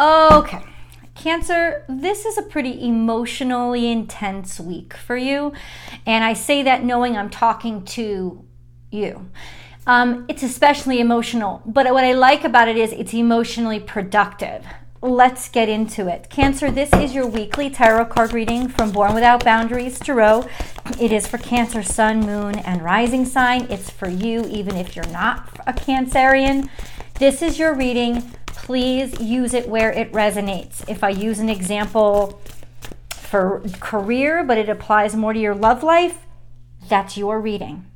Okay. Cancer, this is a pretty emotionally intense week for you. And I say that knowing I'm talking to you. Um, it's especially emotional, but what I like about it is it's emotionally productive. Let's get into it. Cancer, this is your weekly tarot card reading from Born Without Boundaries Tarot. It is for Cancer, Sun, Moon, and Rising sign. It's for you, even if you're not a Cancerian. This is your reading. Please use it where it resonates. If I use an example for career, but it applies more to your love life, that's your reading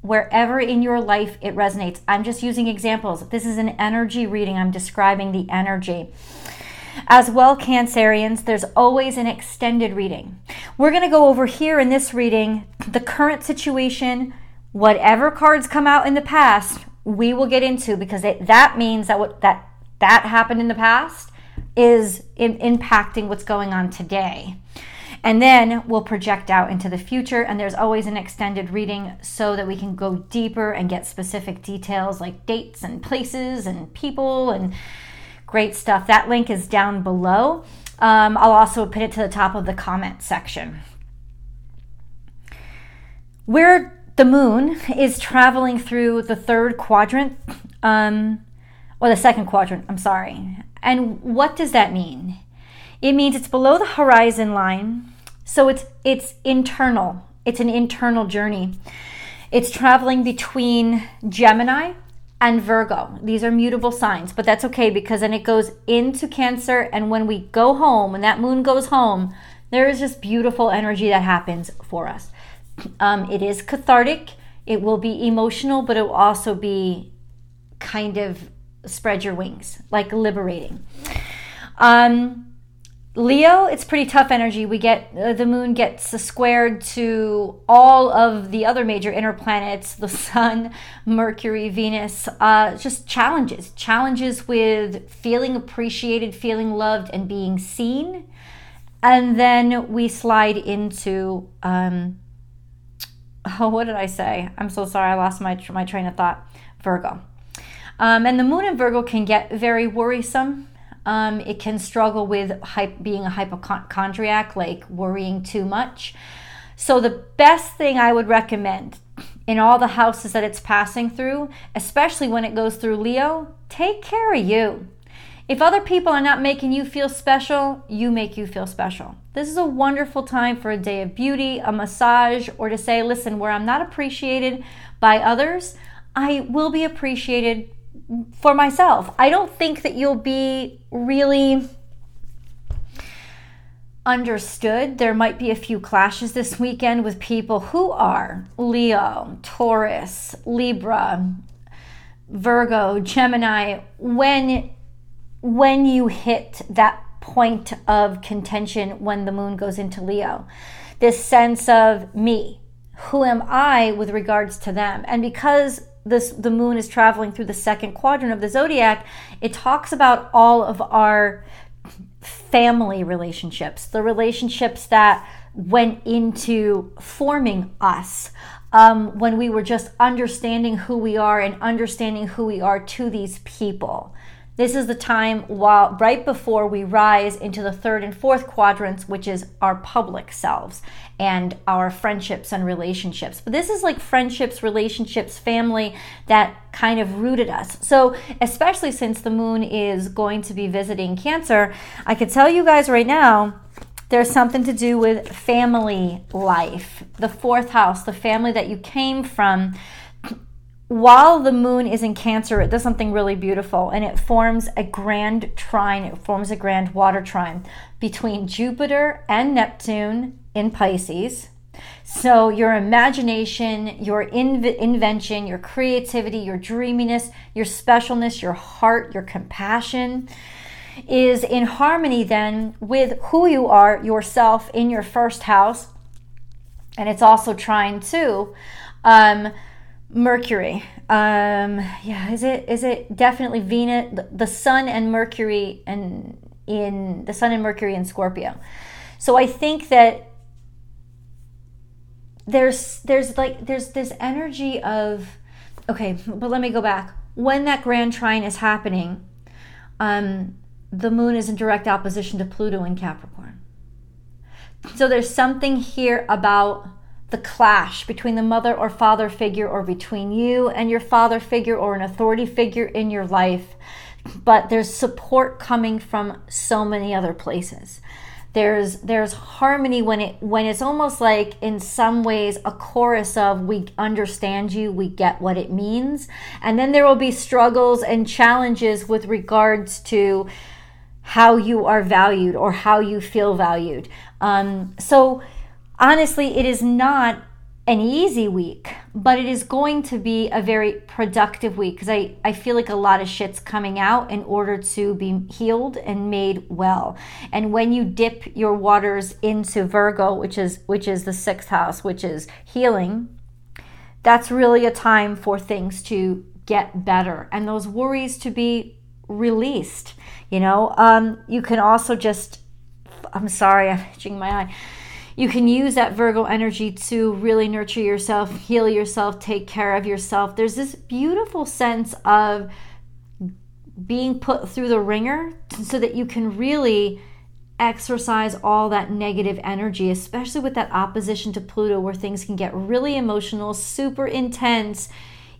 wherever in your life it resonates. I'm just using examples. This is an energy reading. I'm describing the energy. As well, Cancerians, there's always an extended reading. We're going to go over here in this reading the current situation, whatever cards come out in the past, we will get into because it, that means that what that that happened in the past is in, impacting what's going on today. And then we'll project out into the future. And there's always an extended reading so that we can go deeper and get specific details like dates and places and people and great stuff. That link is down below. Um, I'll also put it to the top of the comment section. Where the moon is traveling through the third quadrant, um, or the second quadrant, I'm sorry. And what does that mean? It means it's below the horizon line. So it's it's internal. It's an internal journey. It's traveling between Gemini and Virgo. These are mutable signs, but that's okay because then it goes into Cancer and when we go home, when that moon goes home, there is just beautiful energy that happens for us. Um, it is cathartic. It will be emotional, but it will also be kind of spread your wings, like liberating. Um, Leo, it's pretty tough energy. We get uh, the moon gets squared to all of the other major inner planets, the sun, Mercury, Venus. Uh, just challenges, challenges with feeling appreciated, feeling loved, and being seen. And then we slide into um, oh, what did I say? I'm so sorry. I lost my my train of thought. Virgo. Um, and the moon in Virgo can get very worrisome um, it can struggle with being a hypochondriac, like worrying too much. So, the best thing I would recommend in all the houses that it's passing through, especially when it goes through Leo, take care of you. If other people are not making you feel special, you make you feel special. This is a wonderful time for a day of beauty, a massage, or to say, listen, where I'm not appreciated by others, I will be appreciated for myself. I don't think that you'll be really understood. There might be a few clashes this weekend with people who are Leo, Taurus, Libra, Virgo, Gemini when when you hit that point of contention when the moon goes into Leo. This sense of me, who am I with regards to them? And because this the moon is traveling through the second quadrant of the zodiac, it talks about all of our family relationships, the relationships that went into forming us. Um, when we were just understanding who we are and understanding who we are to these people. This is the time while right before we rise into the third and fourth quadrants, which is our public selves and our friendships and relationships. But this is like friendships, relationships, family that kind of rooted us. So, especially since the moon is going to be visiting Cancer, I could tell you guys right now there's something to do with family life, the fourth house, the family that you came from while the moon is in Cancer, it does something really beautiful and it forms a grand trine. It forms a grand water trine between Jupiter and Neptune in Pisces. So, your imagination, your inv- invention, your creativity, your dreaminess, your specialness, your heart, your compassion is in harmony then with who you are yourself in your first house. And it's also trine too. Um, Mercury. Um, yeah, is it is it definitely Venus, the Sun and Mercury, and in the Sun and Mercury in Scorpio. So I think that there's there's like there's this energy of okay, but let me go back. When that grand trine is happening, um, the moon is in direct opposition to Pluto in Capricorn. So there's something here about the clash between the mother or father figure or between you and your father figure or an authority figure in your life. But there's support coming from so many other places. There's there's harmony when it when it's almost like in some ways a chorus of we understand you we get what it means. And then there will be struggles and challenges with regards to how you are valued or how you feel valued. Um, so honestly it is not an easy week, but it is going to be a very productive week because I, I feel like a lot of shit's coming out in order to be healed and made well. And when you dip your waters into Virgo, which is which is the sixth house, which is healing, that's really a time for things to get better and those worries to be released. You know, um, you can also just I'm sorry, I'm itching my eye you can use that Virgo energy to really nurture yourself, heal yourself, take care of yourself. There's this beautiful sense of being put through the wringer so that you can really exercise all that negative energy, especially with that opposition to Pluto, where things can get really emotional, super intense,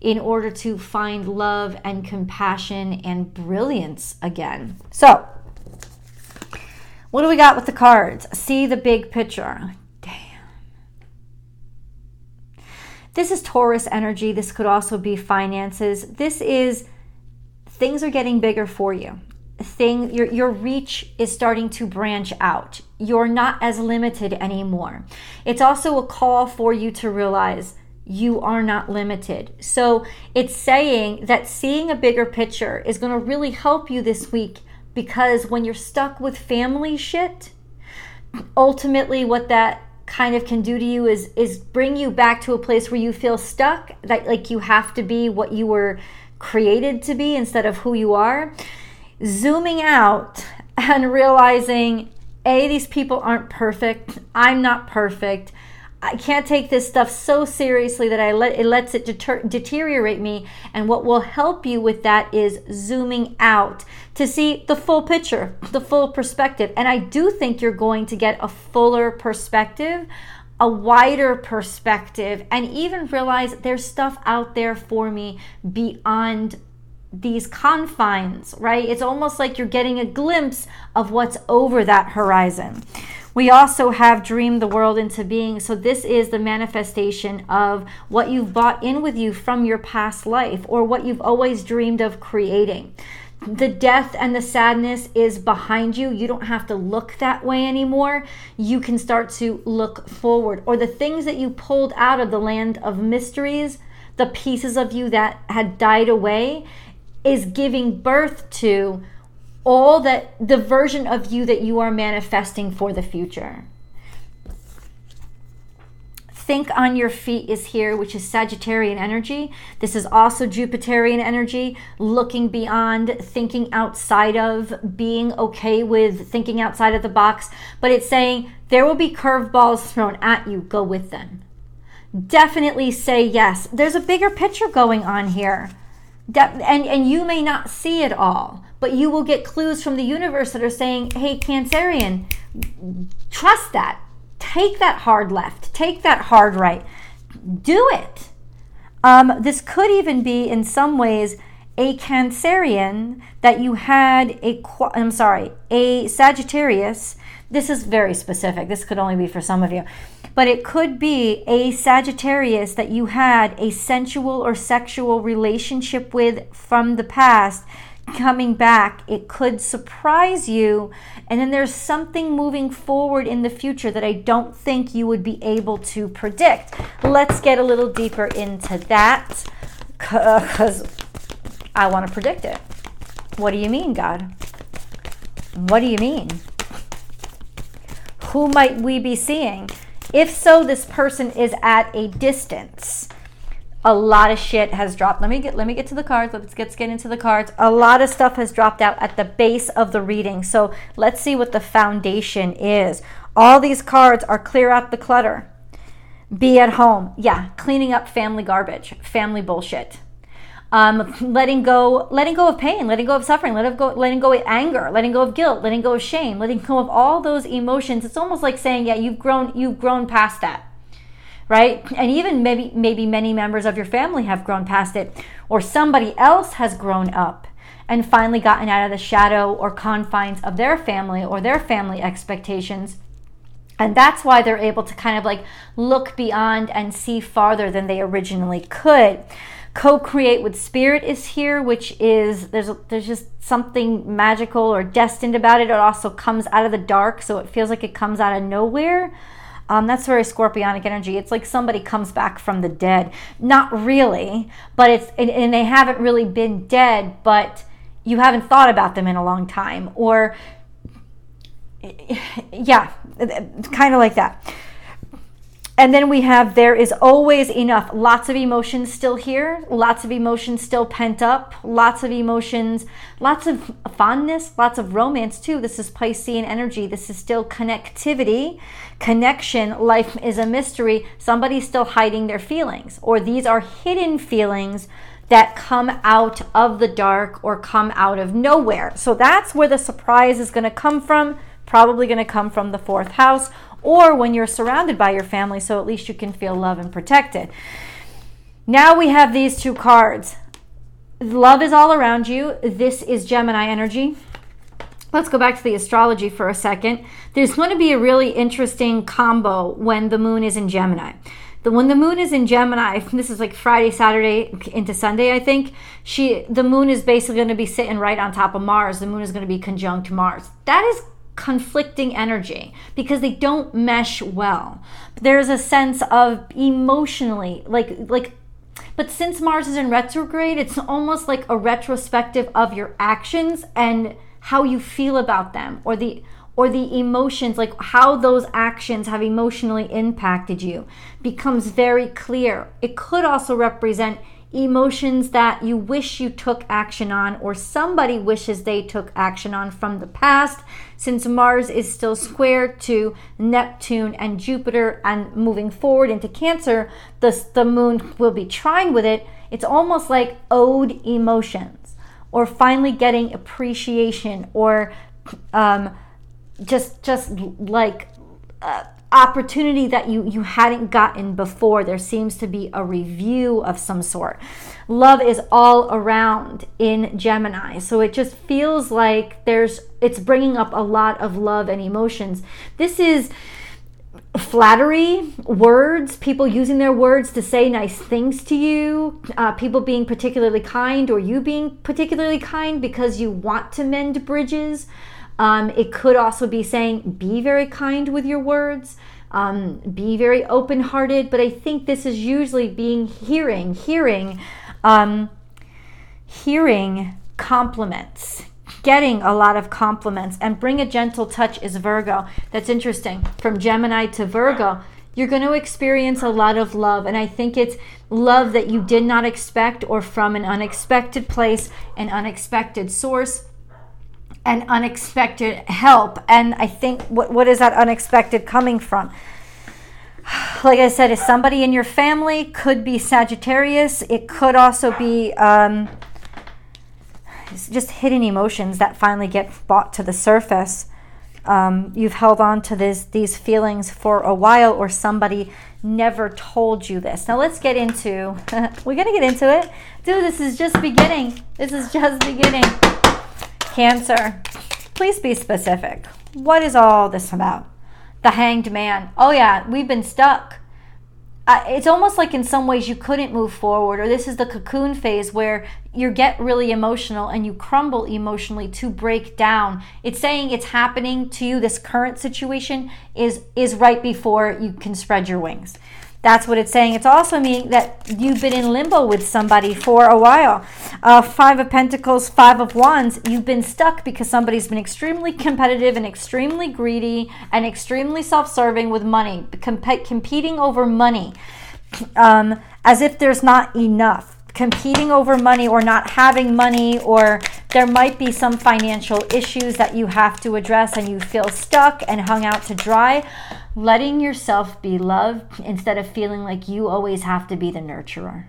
in order to find love and compassion and brilliance again. So, what do we got with the cards? See the big picture. Damn. This is Taurus energy. This could also be finances. This is things are getting bigger for you. Thing your your reach is starting to branch out. You're not as limited anymore. It's also a call for you to realize you are not limited. So it's saying that seeing a bigger picture is going to really help you this week because when you're stuck with family shit, ultimately what that kind of can do to you is is bring you back to a place where you feel stuck that like you have to be what you were created to be instead of who you are. Zooming out and realizing a these people aren't perfect. I'm not perfect I can't take this stuff so seriously that I let it lets it deter, deteriorate me. And what will help you with that is zooming out to see the full picture, the full perspective. And I do think you're going to get a fuller perspective, a wider perspective, and even realize there's stuff out there for me beyond these confines, right? It's almost like you're getting a glimpse of what's over that horizon. We also have dreamed the world into being. So, this is the manifestation of what you've brought in with you from your past life or what you've always dreamed of creating. The death and the sadness is behind you. You don't have to look that way anymore. You can start to look forward. Or the things that you pulled out of the land of mysteries, the pieces of you that had died away, is giving birth to all that the version of you that you are manifesting for the future. Think on your feet is here, which is Sagittarian energy. This is also Jupiterian energy, looking beyond, thinking outside of, being okay with thinking outside of the box. But it's saying there will be curveballs thrown at you, go with them. Definitely say yes. There's a bigger picture going on here. De- and, and you may not see it all but you will get clues from the universe that are saying, hey, Cancerian, trust that. Take that hard left, take that hard right. Do it. Um, this could even be, in some ways, a Cancerian that you had a, I'm sorry, a Sagittarius. This is very specific. This could only be for some of you. But it could be a Sagittarius that you had a sensual or sexual relationship with from the past coming back, it could surprise you. And then there's something moving forward in the future that I don't think you would be able to predict. Let's get a little deeper into that because I want to predict it. What do you mean, God? What do you mean? Who might we be seeing? If so, this person is at a distance a lot of shit has dropped. Let me get let me get to the cards. Let's get, get into the cards. A lot of stuff has dropped out at the base of the reading. So let's see what the foundation is. All these cards are clear out the clutter. Be at home. Yeah, cleaning up family garbage, family bullshit. um, letting go, letting go of pain, letting go of suffering, letting go, letting go of anger, letting go of guilt, letting go of shame, letting go of all those emotions. It's almost like saying, yeah, you've grown, you've grown past that, right? And even maybe, maybe many members of your family have grown past it, or somebody else has grown up and finally gotten out of the shadow or confines of their family or their family expectations. And that's why they're able to kind of like look beyond and see farther than they originally could co-create with spirit is here which is there's there's just something magical or destined about it it also comes out of the dark so it feels like it comes out of nowhere um, that's very scorpionic energy. It's like somebody comes back from the dead. Not really but it's and, and they haven't really been dead but you haven't thought about them in a long time or yeah kind of like that and then we have there is always enough. Lots of emotions still here, lots of emotions still pent up, lots of emotions, lots of fondness, lots of romance too. This is Piscean energy. This is still connectivity, connection. Life is a mystery. Somebody's still hiding their feelings, or these are hidden feelings that come out of the dark or come out of nowhere. So that's where the surprise is going to come from. Probably going to come from the fourth house or when you're surrounded by your family, so at least you can feel love and protected. Now we have these two cards. Love is all around you. This is Gemini energy. Let's go back to the astrology for a second. There's going to be a really interesting combo when the moon is in Gemini. The when the moon is in Gemini, this is like Friday, Saturday into Sunday, I think. She the moon is basically going to be sitting right on top of Mars. The moon is going to be conjunct Mars. That is conflicting energy because they don't mesh well. There's a sense of emotionally like like but since Mars is in retrograde, it's almost like a retrospective of your actions and how you feel about them or the or the emotions like how those actions have emotionally impacted you becomes very clear. It could also represent emotions that you wish you took action on or somebody wishes they took action on from the past since Mars is still square to Neptune and Jupiter and moving forward into Cancer the, the moon will be trine with it. It's almost like owed emotions or finally getting appreciation or um, just just like uh, opportunity that you you hadn't gotten before. There seems to be a review of some sort. Love is all around in gemini. So it just feels like there's it's bringing up a lot of love and emotions. This is flattery words people using their words to say nice things to you uh, people being particularly kind or you being particularly kind because you want to mend bridges um, it could also be saying, be very kind with your words, um, be very open hearted. But I think this is usually being hearing, hearing, um, hearing compliments, getting a lot of compliments, and bring a gentle touch is Virgo. That's interesting. From Gemini to Virgo you're going to experience a lot of love. And I think it's love that you did not expect or from an unexpected place, an unexpected source and unexpected help. And I think what, what is that unexpected coming from? Like I said, is somebody in your family could be Sagittarius. It could also be um, just hidden emotions that finally get brought to the surface. Um, you've held on to this, these feelings for a while, or somebody never told you this. Now let's get into. we're gonna get into it, dude. This is just beginning. This is just beginning. Cancer, please be specific. What is all this about? The hanged man. Oh, yeah, we've been stuck. Uh, it's almost like in some ways you couldn't move forward, or this is the cocoon phase where you get really emotional and you crumble emotionally to break down. It's saying it's happening to you. This current situation is is right before you can spread your wings. That's what it's saying. It's also meaning that you've been in limbo with somebody for a while. Uh, five of Pentacles, Five of Wands, you've been stuck because somebody's been extremely competitive and extremely greedy and extremely self serving with money, comp- competing over money um, as if there's not enough competing over money or not having money, or there might be some financial issues that you have to address and you feel stuck and hung out to dry letting yourself be loved instead of feeling like you always have to be the nurturer.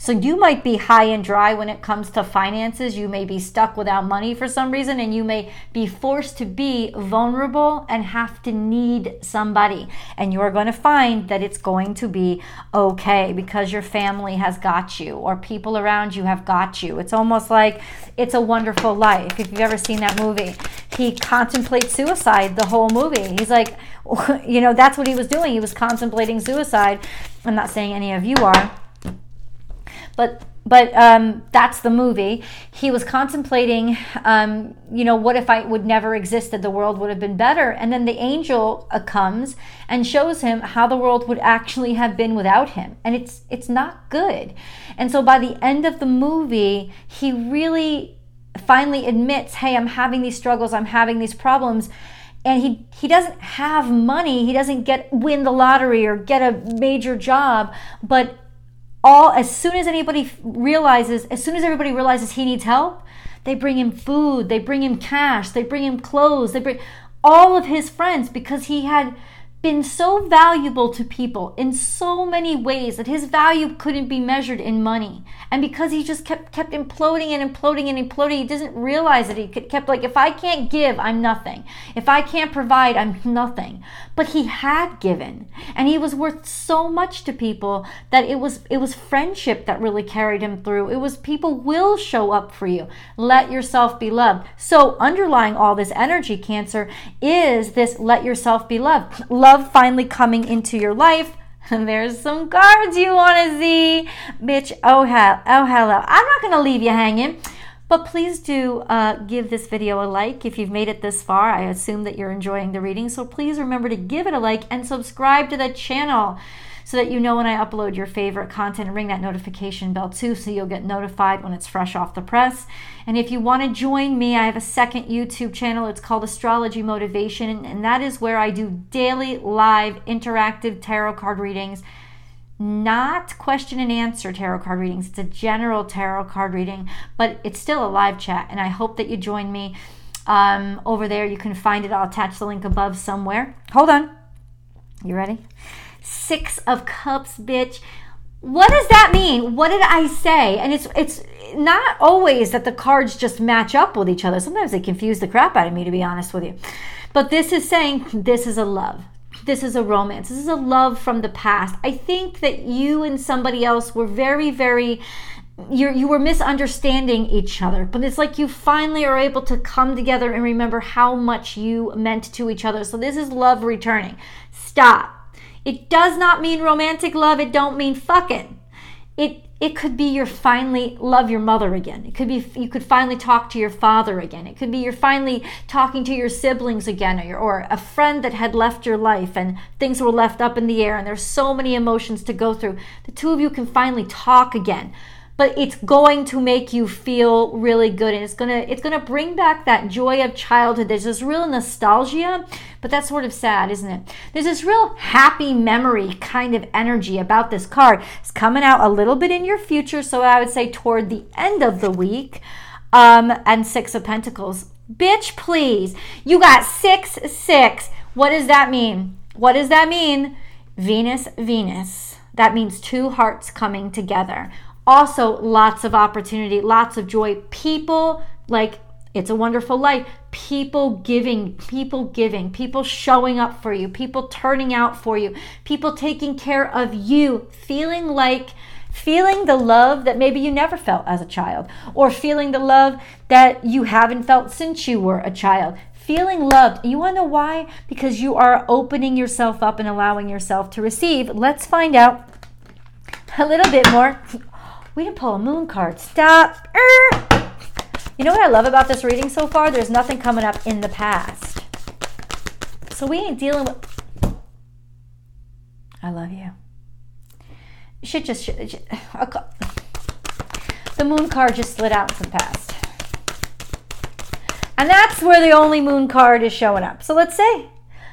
So you might be high and dry when it comes to finances. You may be stuck without money for some reason, and you may be forced to be vulnerable and have to need somebody. And you're going to find that it's going to be okay because your family has got you or people around you have got you. It's almost like it's a wonderful life. If you've ever seen that movie, he contemplates suicide the whole movie. He's like, you know, that's what he was doing. He was contemplating suicide. I'm not saying any of you are but but um, that's the movie. He was contemplating, um, you know, what if I would never existed? The world would have been better. And then the angel uh, comes and shows him how the world would actually have been without him, and it's it's not good. And so by the end of the movie, he really finally admits, "Hey, I'm having these struggles. I'm having these problems." and he he doesn't have money he doesn't get win the lottery or get a major job but all as soon as anybody realizes as soon as everybody realizes he needs help they bring him food they bring him cash they bring him clothes they bring all of his friends because he had been so valuable to people in so many ways that his value couldn't be measured in money. And because he just kept kept imploding and imploding and imploding, he doesn't realize that he kept like, if I can't give, I'm nothing. If I can't provide, I'm nothing. But he had given, and he was worth so much to people that it was it was friendship that really carried him through. It was people will show up for you. Let yourself be loved. So underlying all this energy, Cancer, is this let yourself be loved. Love love finally coming into your life. There's some cards you want to see. Bitch, oh, hell, oh, hello. I'm not going to leave you hanging. But please do uh, give this video a like if you've made it this far. I assume that you're enjoying the reading. So please remember to give it a like and subscribe to the channel so that you know when I upload your favorite content and ring that notification bell too so you'll get notified when it's fresh off the press. And if you want to join me, I have a second YouTube channel. It's called Astrology Motivation, and that is where I do daily live interactive tarot card readings. Not question and answer tarot card readings. It's a general tarot card reading, but it's still a live chat. And I hope that you join me um, over there. You can find it. I'll attach the link above somewhere. Hold on. You ready? Six of Cups, bitch. What does that mean? What did I say? And it's it's not always that the cards just match up with each other. Sometimes they confuse the crap out of me, to be honest with you. But this is saying this is a love. This is a romance. This is a love from the past. I think that you and somebody else were very, very you you were misunderstanding each other but it's like you finally are able to come together and remember how much you meant to each other so this is love returning stop it does not mean romantic love. It don't mean fucking. It it could be you're finally love your mother again. It could be you could finally talk to your father again. It could be you're finally talking to your siblings again, or, your, or a friend that had left your life and things were left up in the air, and there's so many emotions to go through. The two of you can finally talk again but it's going to make you feel really good and it's going to it's going to bring back that joy of childhood. There's this real nostalgia but that's sort of sad isn't it? There's this real happy memory kind of energy about this card. It's coming out a little bit in your future so i would say toward the end of the week um, and six of pentacles. Bitch please. You got six six. What does that mean? What does that mean? Venus venus. That means two hearts coming together also lots of opportunity, lots of joy. People like it's a wonderful life. People giving, people giving, people showing up for you, people turning out for you, people taking care of you, feeling like feeling the love that maybe you never felt as a child, or feeling the love that you haven't felt since you were a child. Feeling loved. You want to know why? Because you are opening yourself up and allowing yourself to receive. Let's find out a little bit more. We didn't pull a moon card. Stop. Er. You know what I love about this reading so far? There's nothing coming up in the past. So we ain't dealing with. I love you. Should just. Should, the moon card just slid out from the past. And that's where the only moon card is showing up. So let's see.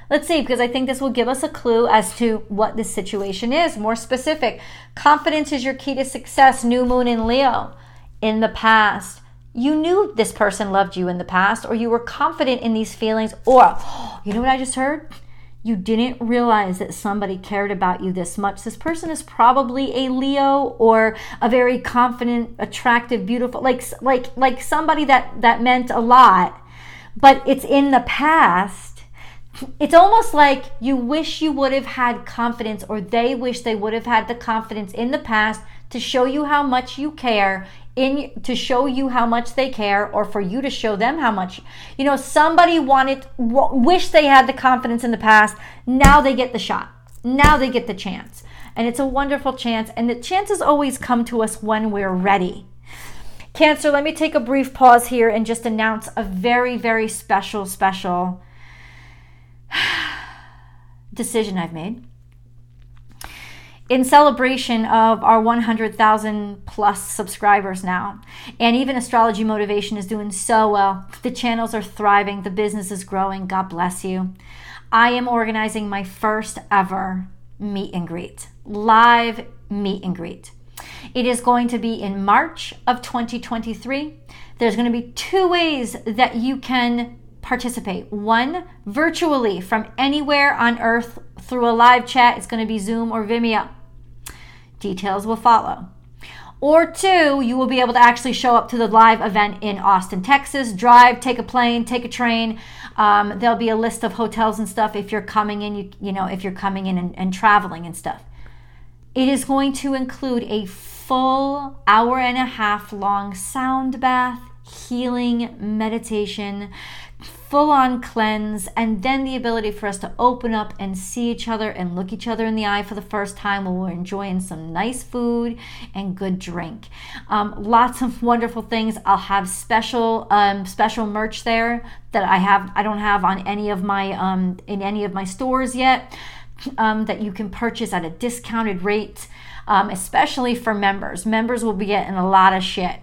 Let's see, because I think this will give us a clue as to what this situation is. More specific, confidence is your key to success. New moon in Leo. In the past, you knew this person loved you in the past, or you were confident in these feelings, or you know what I just heard? you didn't realize that somebody cared about you this much. This person is probably a Leo or a very confident, attractive, beautiful, like like like somebody that that meant a lot, but it's in the past. It's almost like you wish you would have had confidence or they wish they would have had the confidence in the past to show you how much you care in to show you how much they care or for you to show them how much you know somebody wanted wish they had the confidence in the past. Now they get the shot. Now they get the chance. And it's a wonderful chance. And the chances always come to us when we're ready. Cancer let me take a brief pause here and just announce a very very special special decision i've made in celebration of our 100,000 plus subscribers now. And even Astrology Motivation is doing so well. The channels are thriving, the business is growing. God bless you. I am organizing my first ever meet and greet, live meet and greet. It is going to be in March of 2023. There's going to be two ways that you can participate. One, virtually from anywhere on earth through a live chat. It's going to be Zoom or Vimeo. Details will follow. Or two, you will be able to actually show up to the live event in Austin, Texas. Drive, take a plane, take a train. Um, there'll be a list of hotels and stuff if you're coming in. You, you know, if you're coming in and, and traveling and stuff. It is going to include a full hour and a half long sound bath, healing meditation, full on cleanse, and then the ability for us to open up and see each other and look each other in the eye for the first time while we're enjoying some nice food and good drink. Um, lots of wonderful things. I'll have special um, special merch there that I have I don't have on any of my um, in any of my stores yet. Um, that you can purchase at a discounted rate um, especially for members. Members will be getting a lot of shit.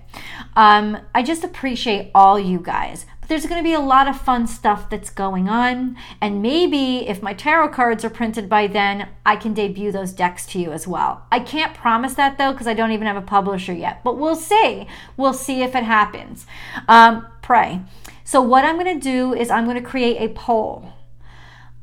Um, I just appreciate all you guys. There's going to be a lot of fun stuff that's going on. And maybe if my tarot cards are printed by then, I can debut those decks to you as well. I can't promise that though, because I don't even have a publisher yet. But we'll see. We'll see if it happens. Um, pray. So, what I'm going to do is I'm going to create a poll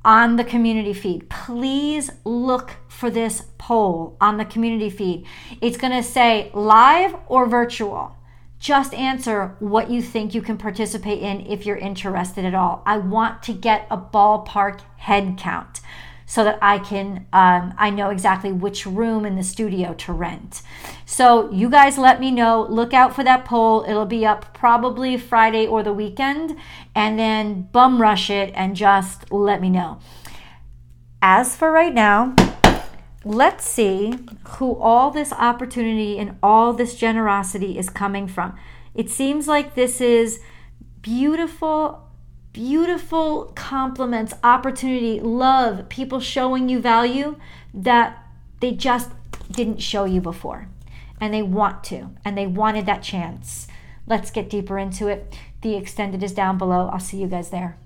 on the community feed. Please look for this poll on the community feed. It's going to say live or virtual. Just answer what you think you can participate in if you're interested at all. I want to get a ballpark head count so that I can um, I know exactly which room in the studio to rent. So you guys let me know. Look out for that poll. It'll be up probably Friday or the weekend, and then bum rush it and just let me know. As for right now, let's see who all this opportunity and all this generosity is coming from. It seems like this is beautiful beautiful compliments, opportunity, love, people showing you value that they just didn't show you before. And they want to, and they wanted that chance. Let's get deeper into it. The extended is down below. I'll see you guys there.